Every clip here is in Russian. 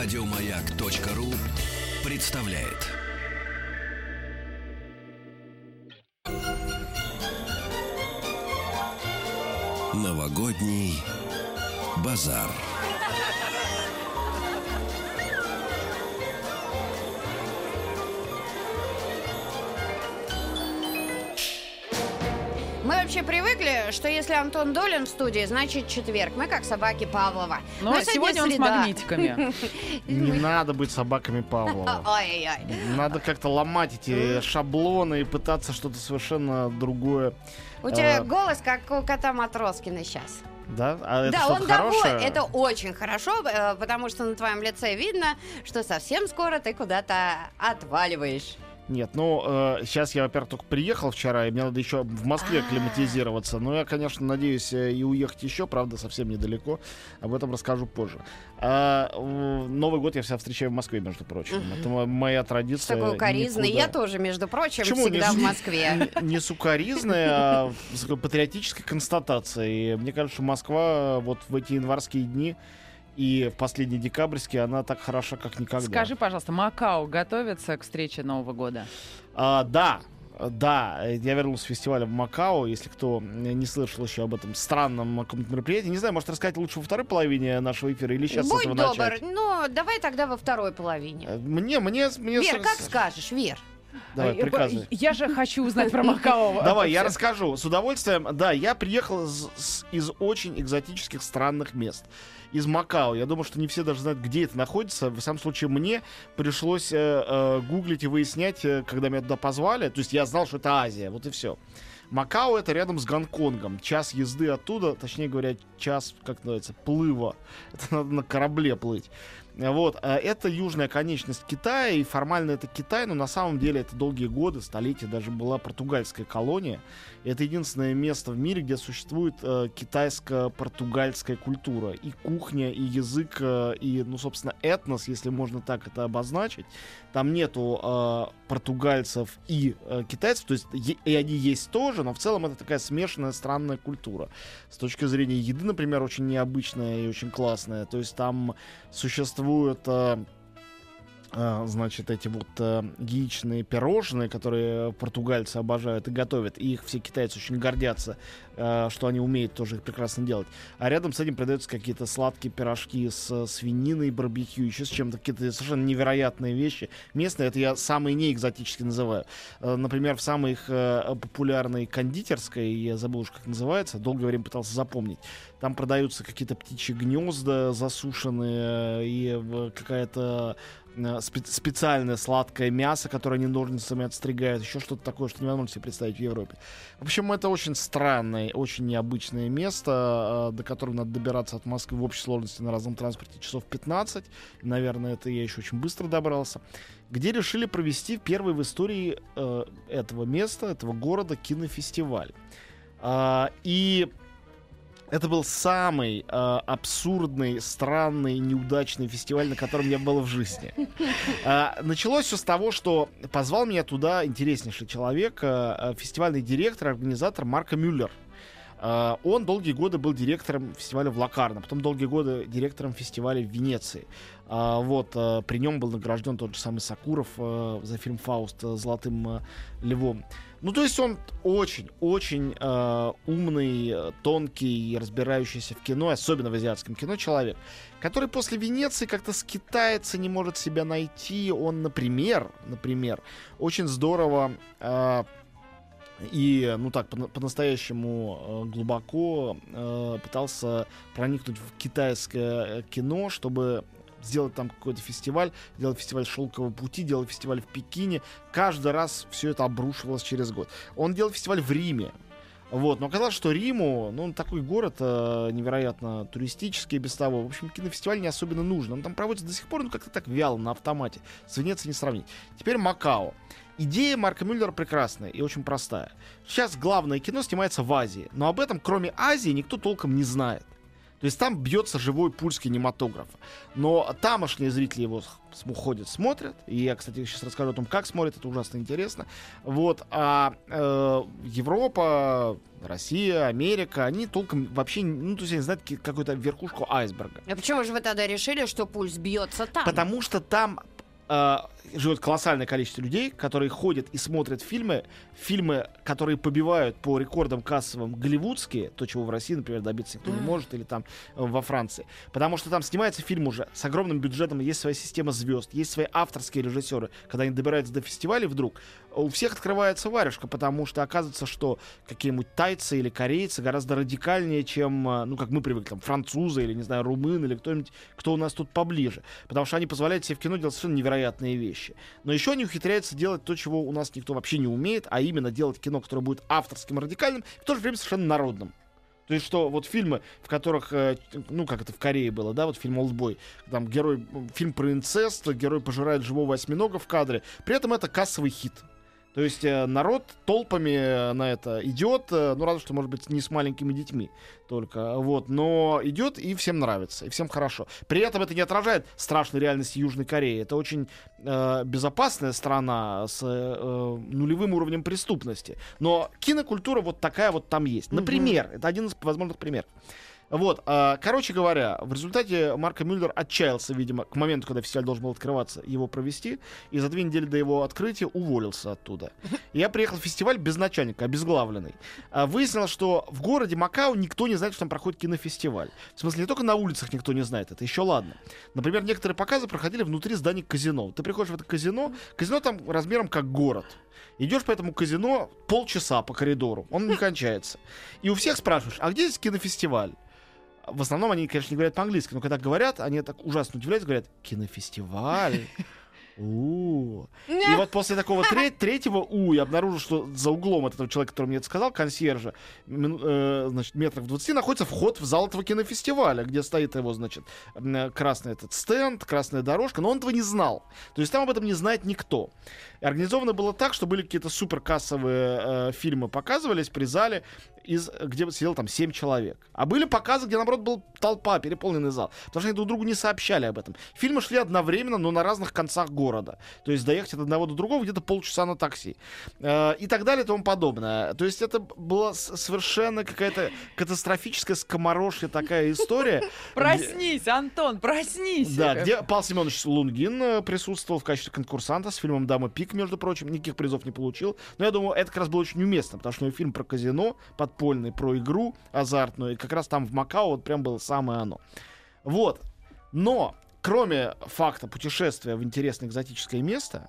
Радиомаяк.ру представляет. Новогодний базар. Вообще привыкли, что если Антон Долин в студии, значит четверг. Мы как собаки Павлова. Но Но сегодня он с магнитиками. Не надо быть собаками Павлова. Ой-ой-ой. Надо как-то ломать эти шаблоны и пытаться что-то совершенно другое. У тебя А. голос, как у кота Матроскина сейчас. Да? А это да, он доволен. хорошее? Это очень хорошо, э, потому что на твоем лице видно, что совсем скоро ты куда-то отваливаешь. Нет, ну, сейчас я, во-первых, только приехал вчера, и мне надо еще в Москве А. акклиматизироваться. Но я, конечно, надеюсь э, и уехать еще, правда, совсем недалеко. Об этом расскажу позже. А, э, Новый год я всегда встречаю в Москве, между прочим. Мгм. Это мо- моя традиция. такой укоризной. никуда. Я тоже, между прочим, Почему не всегда с- в Москве. Не, не с укоризной, а с патриотической констатацией. Мне кажется, что Москва вот в эти январские дни и в последние декабрьские, она так хороша, как никогда. Скажи, пожалуйста, Макао готовится к встрече Нового года? А, да, да, я вернулся с фестиваля в Макао. Если кто не слышал еще об этом странном каком-то мероприятии, не знаю, может рассказать лучше во второй половине нашего эфира или сейчас с Будь этого добр. начать? Ну, давай тогда во второй половине. Мне, мне, мне... Вер, с- как с- скажешь, Вер? Давай, Э, приказывай. Я же хочу узнать про Макао. Давай, я расскажу. С удовольствием. Да, я приехал из очень экзотических странных мест. Из Макао. Я думаю, что не все даже знают, где это находится. В самом случае, мне пришлось э, э, гуглить и выяснять, э, когда меня туда позвали. То есть я знал, что это Азия. Вот и все. Макао это рядом с Гонконгом. Час езды оттуда, точнее говоря, час, как называется, плыва. Это надо на корабле плыть. Вот, а это южная конечность Китая, и формально это Китай, но на самом деле это долгие годы, столетия даже была португальская колония. Это единственное место в мире, где существует э, китайско-португальская культура. И кухня, и язык, э, и, ну, собственно, этнос, если можно так это обозначить. Там нету э, португальцев и э, китайцев, то есть и они есть тоже, но в целом это такая смешанная странная культура. С точки зрения еды, например, очень необычная и очень классная. То есть там существуют э, э, значит, эти вот э, яичные пирожные, которые португальцы обожают и готовят. И их все китайцы очень гордятся, э, что они умеют тоже их прекрасно делать. А рядом с этим продаются какие-то сладкие пирожки с э, свининой, барбекю, еще с чем-то, какие-то совершенно невероятные вещи. Местные, это я самые неэкзотические называю. Э, например, в самой их э, популярной кондитерской, я забыл уж как называется, долгое время пытался запомнить, там продаются какие-то птичьи гнезда засушенные э, и э, какая-то спе- специальное сладкое мясо, которое они ножницами отстригают, еще что-то такое, что невозможно себе представить в Европе. В общем, это очень странное, очень необычное место, э, до которого надо добираться от Москвы в общей сложности на разном транспорте часов 15. Наверное, это я еще очень быстро добрался. Где решили провести первый в истории э, этого места, этого города кинофестиваль. А, и это был самый э, абсурдный, странный, неудачный фестиваль, на котором я был в жизни. А, началось все с того, что позвал меня туда интереснейший человек, э, э, фестивальный директор, организатор Марко Мюллер. А, Он долгие годы был директором фестиваля в Лакарно, потом долгие годы директором фестиваля в Венеции. А, Вот, э, при нем был награжден тот же самый Сакуров э, за фильм «Фауст» э, «Золотым э, львом». Ну, то есть он очень-очень э, умный, э, тонкий, разбирающийся в кино, особенно в азиатском кино человек, который после Венеции как-то скитается, не может себя найти. Он, например, например, очень здорово э, и, ну так, по- по-настоящему э, глубоко э, пытался проникнуть в китайское э, кино, чтобы сделать там какой-то фестиваль, делать фестиваль шелкового пути, делать фестиваль в Пекине. Каждый раз все это обрушивалось через год. Он делал фестиваль в Риме. Вот, но оказалось, что Риму, ну, такой город э, невероятно туристический без того. В общем, кинофестиваль не особенно нужен. Он там проводится до сих пор, ну, как-то так вяло, на автомате. С Венецией не сравнить. Теперь Макао. Идея Марка Мюллера прекрасная и очень простая. Сейчас главное кино снимается в Азии, но об этом, кроме Азии, никто толком не знает. То есть там бьется живой пульс кинематографа. Но тамошние зрители его с- см- ходят, смотрят. И я, кстати, сейчас расскажу о том, как смотрят, это ужасно интересно. Вот. А э, Европа, Россия, Америка, они толком вообще, ну, то есть они знают какую-то верхушку айсберга. А почему же вы тогда решили, что пульс бьется там? Потому что там э, живет колоссальное количество людей, которые ходят и смотрят фильмы, фильмы, которые побивают по рекордам кассовым голливудские, то, чего в России, например, добиться никто не может, или там э, во Франции. Потому что там снимается фильм уже с огромным бюджетом, есть своя система звезд, есть свои авторские режиссеры. Когда они добираются до фестиваля вдруг, у всех открывается варежка, потому что оказывается, что какие-нибудь тайцы или корейцы гораздо радикальнее, чем, э, ну, как мы привыкли, там, французы или, не знаю, румын или кто-нибудь, кто у нас тут поближе. Потому что они позволяют себе в кино делать совершенно невероятные вещи. Но еще они ухитряются делать то, чего у нас никто вообще не умеет, а именно делать кино, которое будет авторским радикальным, и в то же время совершенно народным. То есть, что вот фильмы, в которых, э, ну, как это в Корее было, да, вот фильм «Олдбой», там герой, фильм про инцест, герой пожирает живого осьминога в кадре, при этом это кассовый хит. То есть э, народ толпами э, на это идет, э, ну разве что, может быть, не с маленькими детьми только, вот, но идет и всем нравится, и всем хорошо. При этом это не отражает страшной реальности Южной Кореи. Это очень э, безопасная страна с э, нулевым уровнем преступности. Но кинокультура вот такая вот там есть. Например, это один из возможных примеров. Вот, а, короче говоря, в результате Марко Мюллер отчаялся, видимо, к моменту, когда фестиваль должен был открываться, его провести, и за две недели до его открытия уволился оттуда. Я приехал в фестиваль без начальника, обезглавленный. А, выяснилось, что в городе Макао никто не знает, что там проходит кинофестиваль. В смысле, не только на улицах никто не знает, это еще ладно. Например, некоторые показы проходили внутри зданий казино. Ты приходишь в это казино, казино там размером как город. Идешь по этому казино полчаса по коридору, он не кончается. И у всех спрашиваешь, а где здесь кинофестиваль? В основном они, конечно, не говорят по-английски, но когда говорят, они так ужасно удивляются, говорят, кинофестиваль. У. И вот после такого тре- третьего У я обнаружил, что за углом от этого человека, который мне это сказал, консьержа, э, значит, метров 20 находится вход в зал этого кинофестиваля, где стоит его, значит, э, красный этот стенд, красная дорожка, но он этого не знал. То есть там об этом не знает никто. И организовано было так, что были какие-то суперкассовые э, фильмы показывались при зале, из, где сидел там 7 человек. А были показы, где, наоборот, была толпа, переполненный зал. Потому что они друг другу не сообщали об этом. Фильмы шли одновременно, но на разных концах города. То есть доехать от одного до другого где-то полчаса на такси. Э, и так далее и тому подобное. То есть это была совершенно какая-то катастрофическая скоморожья такая история. Проснись, Антон, проснись. Да, где Павел Семенович Лунгин э, присутствовал в качестве конкурсанта с фильмом «Дама Пик», между прочим, никаких призов не получил. Но я думаю, это как раз было очень уместно, потому что у него фильм про казино, подпольный, про игру азартную, и как раз там в Макао вот прям было самое оно. Вот. Но, кроме факта путешествия в интересное экзотическое место,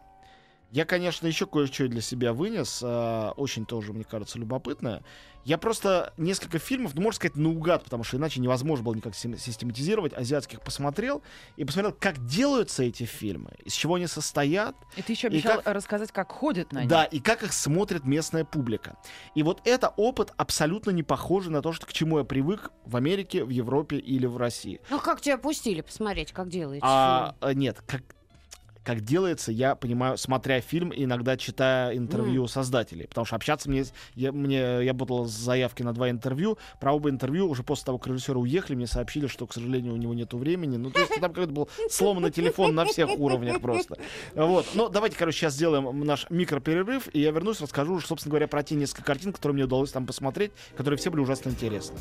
я, конечно, еще кое-что для себя вынес, э, очень тоже, мне кажется, любопытное. Я просто несколько фильмов, ну, можно сказать, наугад, потому что иначе невозможно было никак систематизировать, азиатских посмотрел, и посмотрел, как делаются эти фильмы, из чего они состоят, И ты еще И обещал как- рассказать, как ходят на них. да, и как их смотрит местная публика. И вот это опыт абсолютно не похожий на то, что, к чему я привык в Америке, в Европе или в России. Ну как тебя пустили посмотреть, как делается А, э, нет, как, как делается, я понимаю, смотря фильм, и иногда читая интервью создателей. Потому что общаться мне... Я, мне, я подал заявки на два интервью. Про оба интервью уже после того, как режиссеры уехали, мне сообщили, что, к сожалению, у него нету времени. Ну, то есть там какой-то был сломанный телефон на всех уровнях просто. Вот. Ну, давайте, короче, сейчас сделаем наш микроперерыв, и я вернусь, расскажу, собственно говоря, про те несколько картин, которые мне удалось там посмотреть, которые все были ужасно интересны.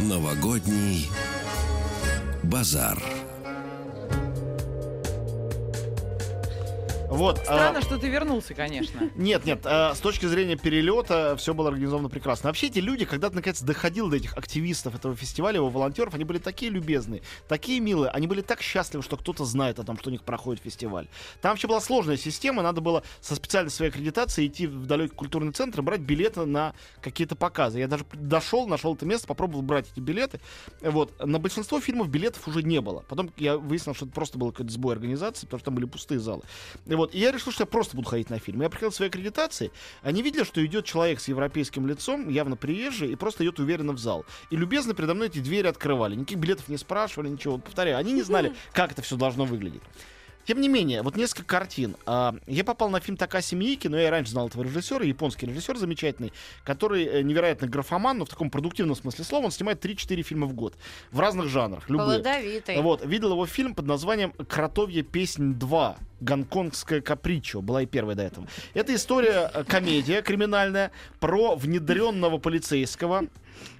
Новогодний базар. Вот. а, Странно, что ты вернулся, конечно. Нет, нет, э, с точки зрения перелета все было организовано прекрасно. Вообще эти люди, когда ты наконец доходил до этих активистов этого фестиваля, его волонтеров, они были такие любезные, такие милые, они были так счастливы, что кто-то знает о том, что у них проходит фестиваль. Там вообще была сложная система, надо было со специальной своей аккредитацией идти в далекий культурный центр и брать билеты на какие-то показы. Я даже дошел, нашел это место, попробовал брать эти билеты. Вот. На большинство фильмов билетов уже не было. Потом я выяснил, что это просто был какой-то сбой организации, потому что там были пустые залы. И вот, и я решил, что я просто буду ходить на фильм. Я приходил к своей аккредитации, они видели, что идет человек с европейским лицом, явно приезжий, и просто идет уверенно в зал. И любезно передо мной эти двери открывали. Никаких билетов не спрашивали, ничего. Вот повторяю, они не знали, как это все должно выглядеть. Тем не менее, вот несколько картин. А, Я попал на фильм Такаси Миики, но я и раньше знал этого режиссера, японский режиссер замечательный, который э, невероятно графоман, но в таком продуктивном смысле слова, он снимает 3-4 фильма в год. В разных жанрах, любые. Плодовитый. Вот, видел его фильм под названием «Кротовья песнь 2». Гонконгская капричо была и первая до этого. Это история, э, комедия криминальная про внедренного полицейского,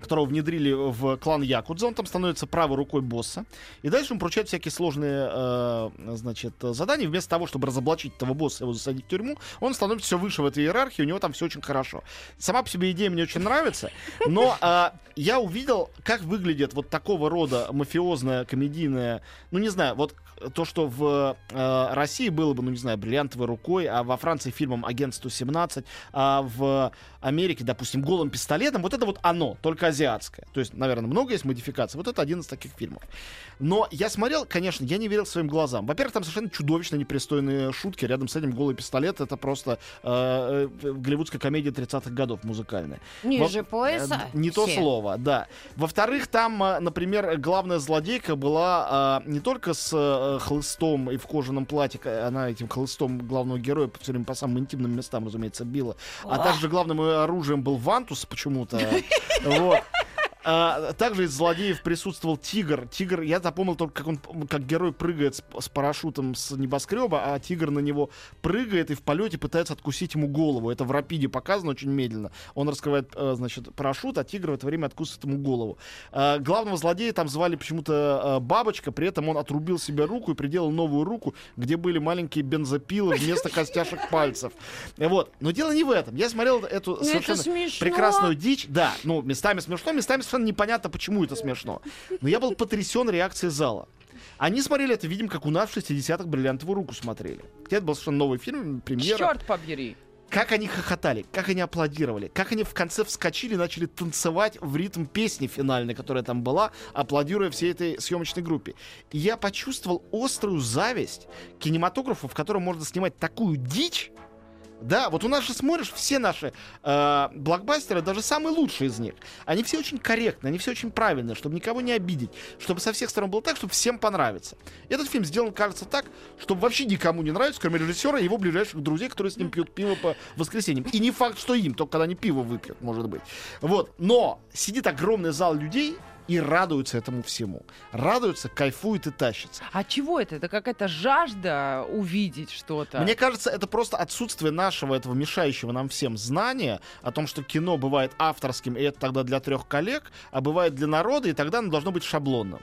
которого внедрили в клан Якудза. Он там становится правой рукой босса. И дальше ему поручают всякие сложные э, значит, задания. Вместо того, чтобы разоблачить этого босса его засадить в тюрьму, он становится все выше в этой иерархии, у него там все очень хорошо. Сама по себе идея мне очень нравится, но э, я увидел, как выглядит вот такого рода мафиозная, комедийная, ну не знаю, вот то, что в э, России было бы, ну не знаю, бриллиантовой рукой, а во Франции фильмом Агент 117, а в Америке, допустим, голым пистолетом, вот это вот оно, только азиатское. То есть, наверное, много есть модификаций. Вот это один из таких фильмов. Но я смотрел, конечно, я не верил своим глазам. Во-первых, там совершенно чудовищно непристойные шутки. Рядом с этим голый пистолет это просто э, э, голливудская комедия 30-х годов музыкальная. Ниже Во- пояса. э, Не то все. слово, да. Во-вторых, там, э, например, главная злодейка была э, не только с э, хлыстом и в кожаном платье, она этим хлыстом главного героя все время по самым интимным местам, разумеется, била. А также главным ее оружием был вантус почему-то. Вот. А, также из злодеев присутствовал тигр. Тигр, я запомнил только, как он, как герой прыгает с, с парашютом с небоскреба, а тигр на него прыгает и в полете пытается откусить ему голову. Это в рапиде показано очень медленно. Он раскрывает, э, значит, парашют, а тигр в это время откусывает ему голову. А, главного злодея там звали почему-то э, Бабочка, при этом он отрубил себе руку и приделал новую руку, где были маленькие бензопилы вместо костяшек пальцев. Вот. Но дело не в этом. Я смотрел эту это совершенно прекрасную дичь. Да, ну, местами смешно, местами совершенно непонятно, почему это смешно. Но я был потрясен реакцией зала. Они смотрели это, видимо, как у нас в 60-х «Бриллиантовую руку» смотрели. Хотя это был совершенно новый фильм, премьера. Черт побери. Как они хохотали, как они аплодировали, как они в конце вскочили и начали танцевать в ритм песни финальной, которая там была, аплодируя всей этой съемочной группе. И я почувствовал острую зависть кинематографу, в котором можно снимать такую дичь, да, вот у нас же смотришь, все наши э, блокбастеры, даже самые лучшие из них, они все очень корректны, они все очень правильные, чтобы никого не обидеть, чтобы со всех сторон было так, чтобы всем понравиться. Этот фильм сделан, кажется, так, чтобы вообще никому не нравится, кроме режиссера и его ближайших друзей, которые с ним пьют пиво по воскресеньям. И не факт, что им, только когда они пиво выпьют, может быть. Вот, но сидит огромный зал людей, и радуются этому всему. Радуются, кайфуют и тащатся. А чего это? Это какая-то жажда увидеть что-то. Мне кажется, это просто отсутствие нашего этого мешающего нам всем знания о том, что кино бывает авторским, и это тогда для трех коллег, а бывает для народа, и тогда оно должно быть шаблонным.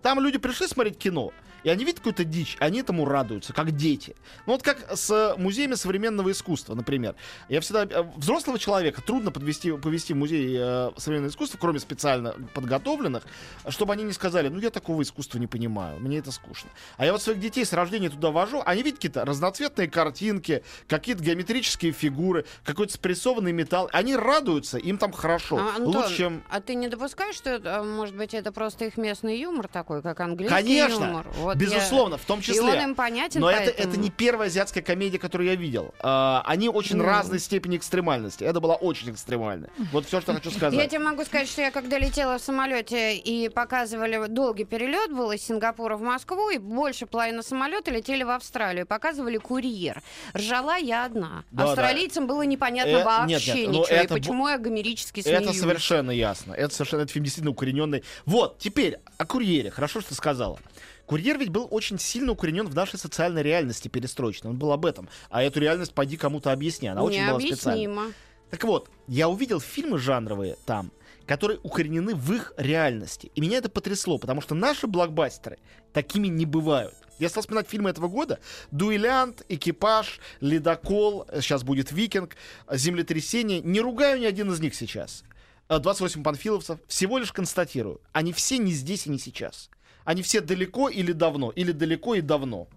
Там люди пришли смотреть кино, и они видят какую-то дичь, они этому радуются, как дети. Ну вот как с музеями современного искусства, например. Я всегда... э, Взрослого человека трудно подвести, повести в музей э, современного искусства, кроме специально подготовленных, чтобы они не сказали, ну я такого искусства не понимаю, мне это скучно. А я вот своих детей с рождения туда вожу, они видят какие-то разноцветные картинки, какие-то геометрические фигуры, какой-то спрессованный металл. Они радуются, им там хорошо. А, Антон, Лучше, чем... а ты не допускаешь, что, это, может быть, это просто их местный юмор такой, как английский Конечно, юмор? Вот безусловно, в том я- числе. И он им понятен, Но это, поэтому- это не первая азиатская комедия, которую я видел. А, они очень Ну. разной степени экстремальности. Это была очень экстремальная. Вот все, что хочу сказать. Я тебе могу сказать, что я когда летела в самолете и показывали долгий перелет был из Сингапура в Москву, и больше половины самолета летели в Австралию, показывали курьер. Ржала я одна. Да, да. Австралийцам было непонятно Э, вообще нет, нет, ну ничего. это и почему я гомерически смеюсь. Это совершенно ясно. Это совершенно это фильм действительно укорененный. Вот, теперь о курьере. Хорошо, что ты сказала. Курьер ведь был очень сильно укоренен в нашей социальной реальности перестроечной. Он был об этом. А эту реальность поди кому-то объясни. Она очень была специальна. Так вот, я увидел фильмы жанровые там, которые укоренены в их реальности. И меня это потрясло, потому что наши блокбастеры такими не бывают. Я стал вспоминать фильмы этого года. «Дуэлянт», «Экипаж», «Ледокол», сейчас будет «Викинг», «Землетрясение». Не ругаю ни один из них сейчас. Э, «28 панфиловцев». Всего лишь констатирую. Они все не здесь и не сейчас. Они все далеко или давно, или далеко и давно.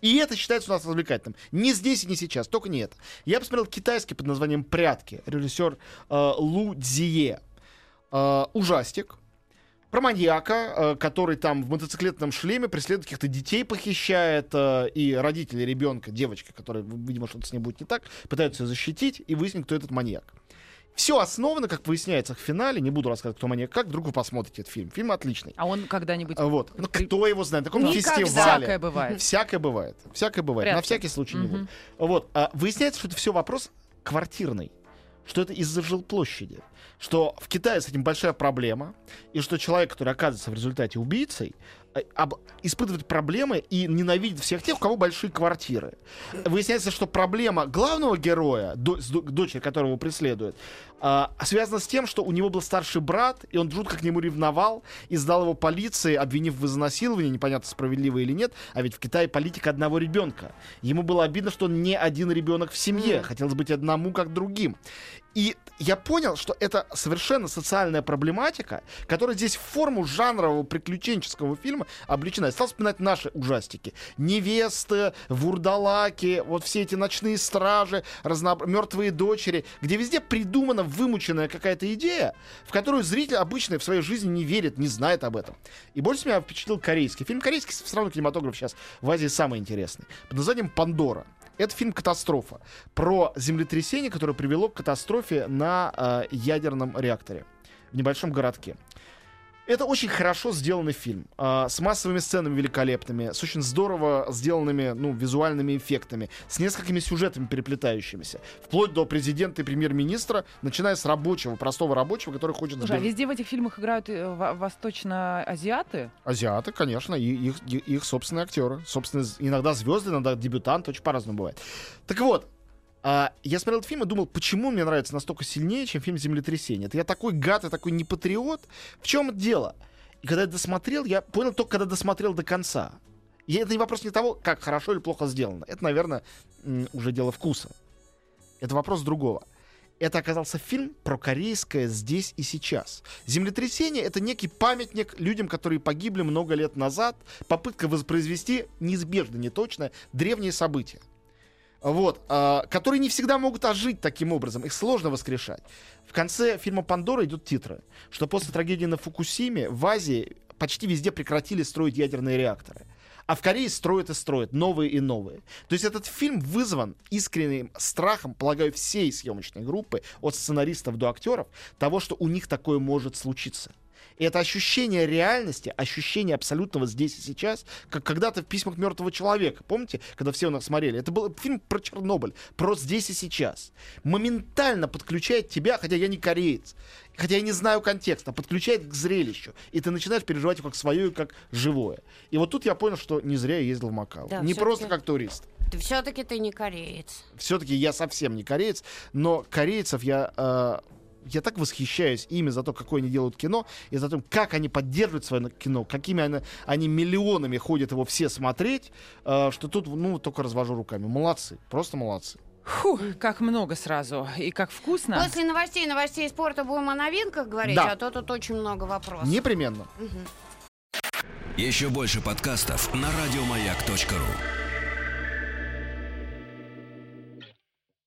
И это считается у нас развлекательным. Не здесь и не сейчас, только не это. Я посмотрел китайский под названием «Прятки». Режиссер э, Лу Цзие. Э, ужастик. Про маньяка, э, который там в мотоциклетном шлеме преследует каких-то детей, похищает, э, и родители ребенка, девочки, которая, видимо, что-то с ней будет не так, пытаются ее защитить и выяснить, кто этот маньяк. Все основано, как выясняется в финале, не буду рассказывать, кто маньяк, как вдруг вы посмотрите этот фильм. Фильм отличный. А он когда-нибудь... Вот. Ну, кто его знает? На каком Никогда. фестивале? Всякое бывает. Всякое бывает. Всякое бывает. Вряд На всякий случай не Мгм. буду. Вот. А выясняется, что это все вопрос квартирный. Что это из-за жилплощади. Что в Китае с этим большая проблема. И что человек, который оказывается в результате убийцей, об- испытывает проблемы и ненавидит всех тех, у кого большие квартиры. Выясняется, что проблема главного героя, до- с до- дочери которого преследует, а, связана с тем, что у него был старший брат, и он жутко к нему ревновал, и сдал его полиции, обвинив в изнасиловании, непонятно, справедливо или нет, а ведь в Китае политика одного ребенка. Ему было обидно, что он не один ребенок в семье, хотелось быть одному, как другим. И я понял, что это совершенно социальная проблематика, которая здесь в форму жанрового приключенческого фильма обличена. Я стал вспоминать наши ужастики. Невесты, вурдалаки, вот все эти ночные стражи, разноб... мертвые дочери, где везде придумана вымученная какая-то идея, в которую зритель обычно в своей жизни не верит, не знает об этом. И больше меня впечатлил корейский фильм. Корейский все равно кинематограф сейчас в Азии самый интересный. Под названием «Пандора». Это фильм «Катастрофа» про землетрясение, которое привело к катастрофе на э, ядерном реакторе в небольшом городке. Это очень хорошо сделанный фильм, э, с массовыми сценами великолепными, с очень здорово сделанными ну, визуальными эффектами, с несколькими сюжетами переплетающимися, вплоть до президента и премьер-министра, начиная с рабочего, простого рабочего, который хочет... Слушай, а везде в этих фильмах играют э, во- восточно-азиаты? Азиаты, конечно, и их, их собственные актеры. Собственно, иногда звезды, иногда дебютанты, очень по-разному бывает. Так вот, а, я смотрел этот фильм и думал, почему мне нравится настолько сильнее, чем фильм «Землетрясение». Это я такой гад и такой непатриот. В чем дело? И когда я досмотрел, я понял только, когда досмотрел до конца. И это не вопрос не того, как хорошо или плохо сделано. Это, наверное, уже дело вкуса. Это вопрос другого. Это оказался фильм про корейское здесь и сейчас. Землетрясение — это некий памятник людям, которые погибли много лет назад. Попытка воспроизвести неизбежно, не точно, древние события. Вот, а, которые не всегда могут ожить таким образом. Их сложно воскрешать. В конце фильма «Пандора» идут титры, что после трагедии на Фукусиме в Азии почти везде прекратили строить ядерные реакторы. А в Корее строят и строят новые и новые. То есть этот фильм вызван искренним страхом, полагаю, всей съемочной группы, от сценаристов до актеров, того, что у них такое может случиться. И это ощущение реальности, ощущение абсолютного здесь и сейчас, как когда-то в письмах мертвого человека. Помните, когда все у нас смотрели? Это был фильм про Чернобыль, про здесь и сейчас. Моментально подключает тебя, хотя я не кореец, хотя я не знаю контекста, подключает к зрелищу. И ты начинаешь переживать его как свое и как живое. И вот тут я понял, что не зря я ездил в Макао. Да, не просто как турист. Все-таки ты не кореец. Все-таки я совсем не кореец, но корейцев я э, я так восхищаюсь ими за то, какое они делают кино, и за то, как они поддерживают свое кино, какими они, они миллионами ходят его все смотреть, э, что тут, ну, только развожу руками. Молодцы, просто молодцы. Фу, как много сразу. И как вкусно. После новостей, новостей спорта будем о новинках говорить, Да. а то тут очень много вопросов. Непременно. Еще больше подкастов на радиомаяк.ру.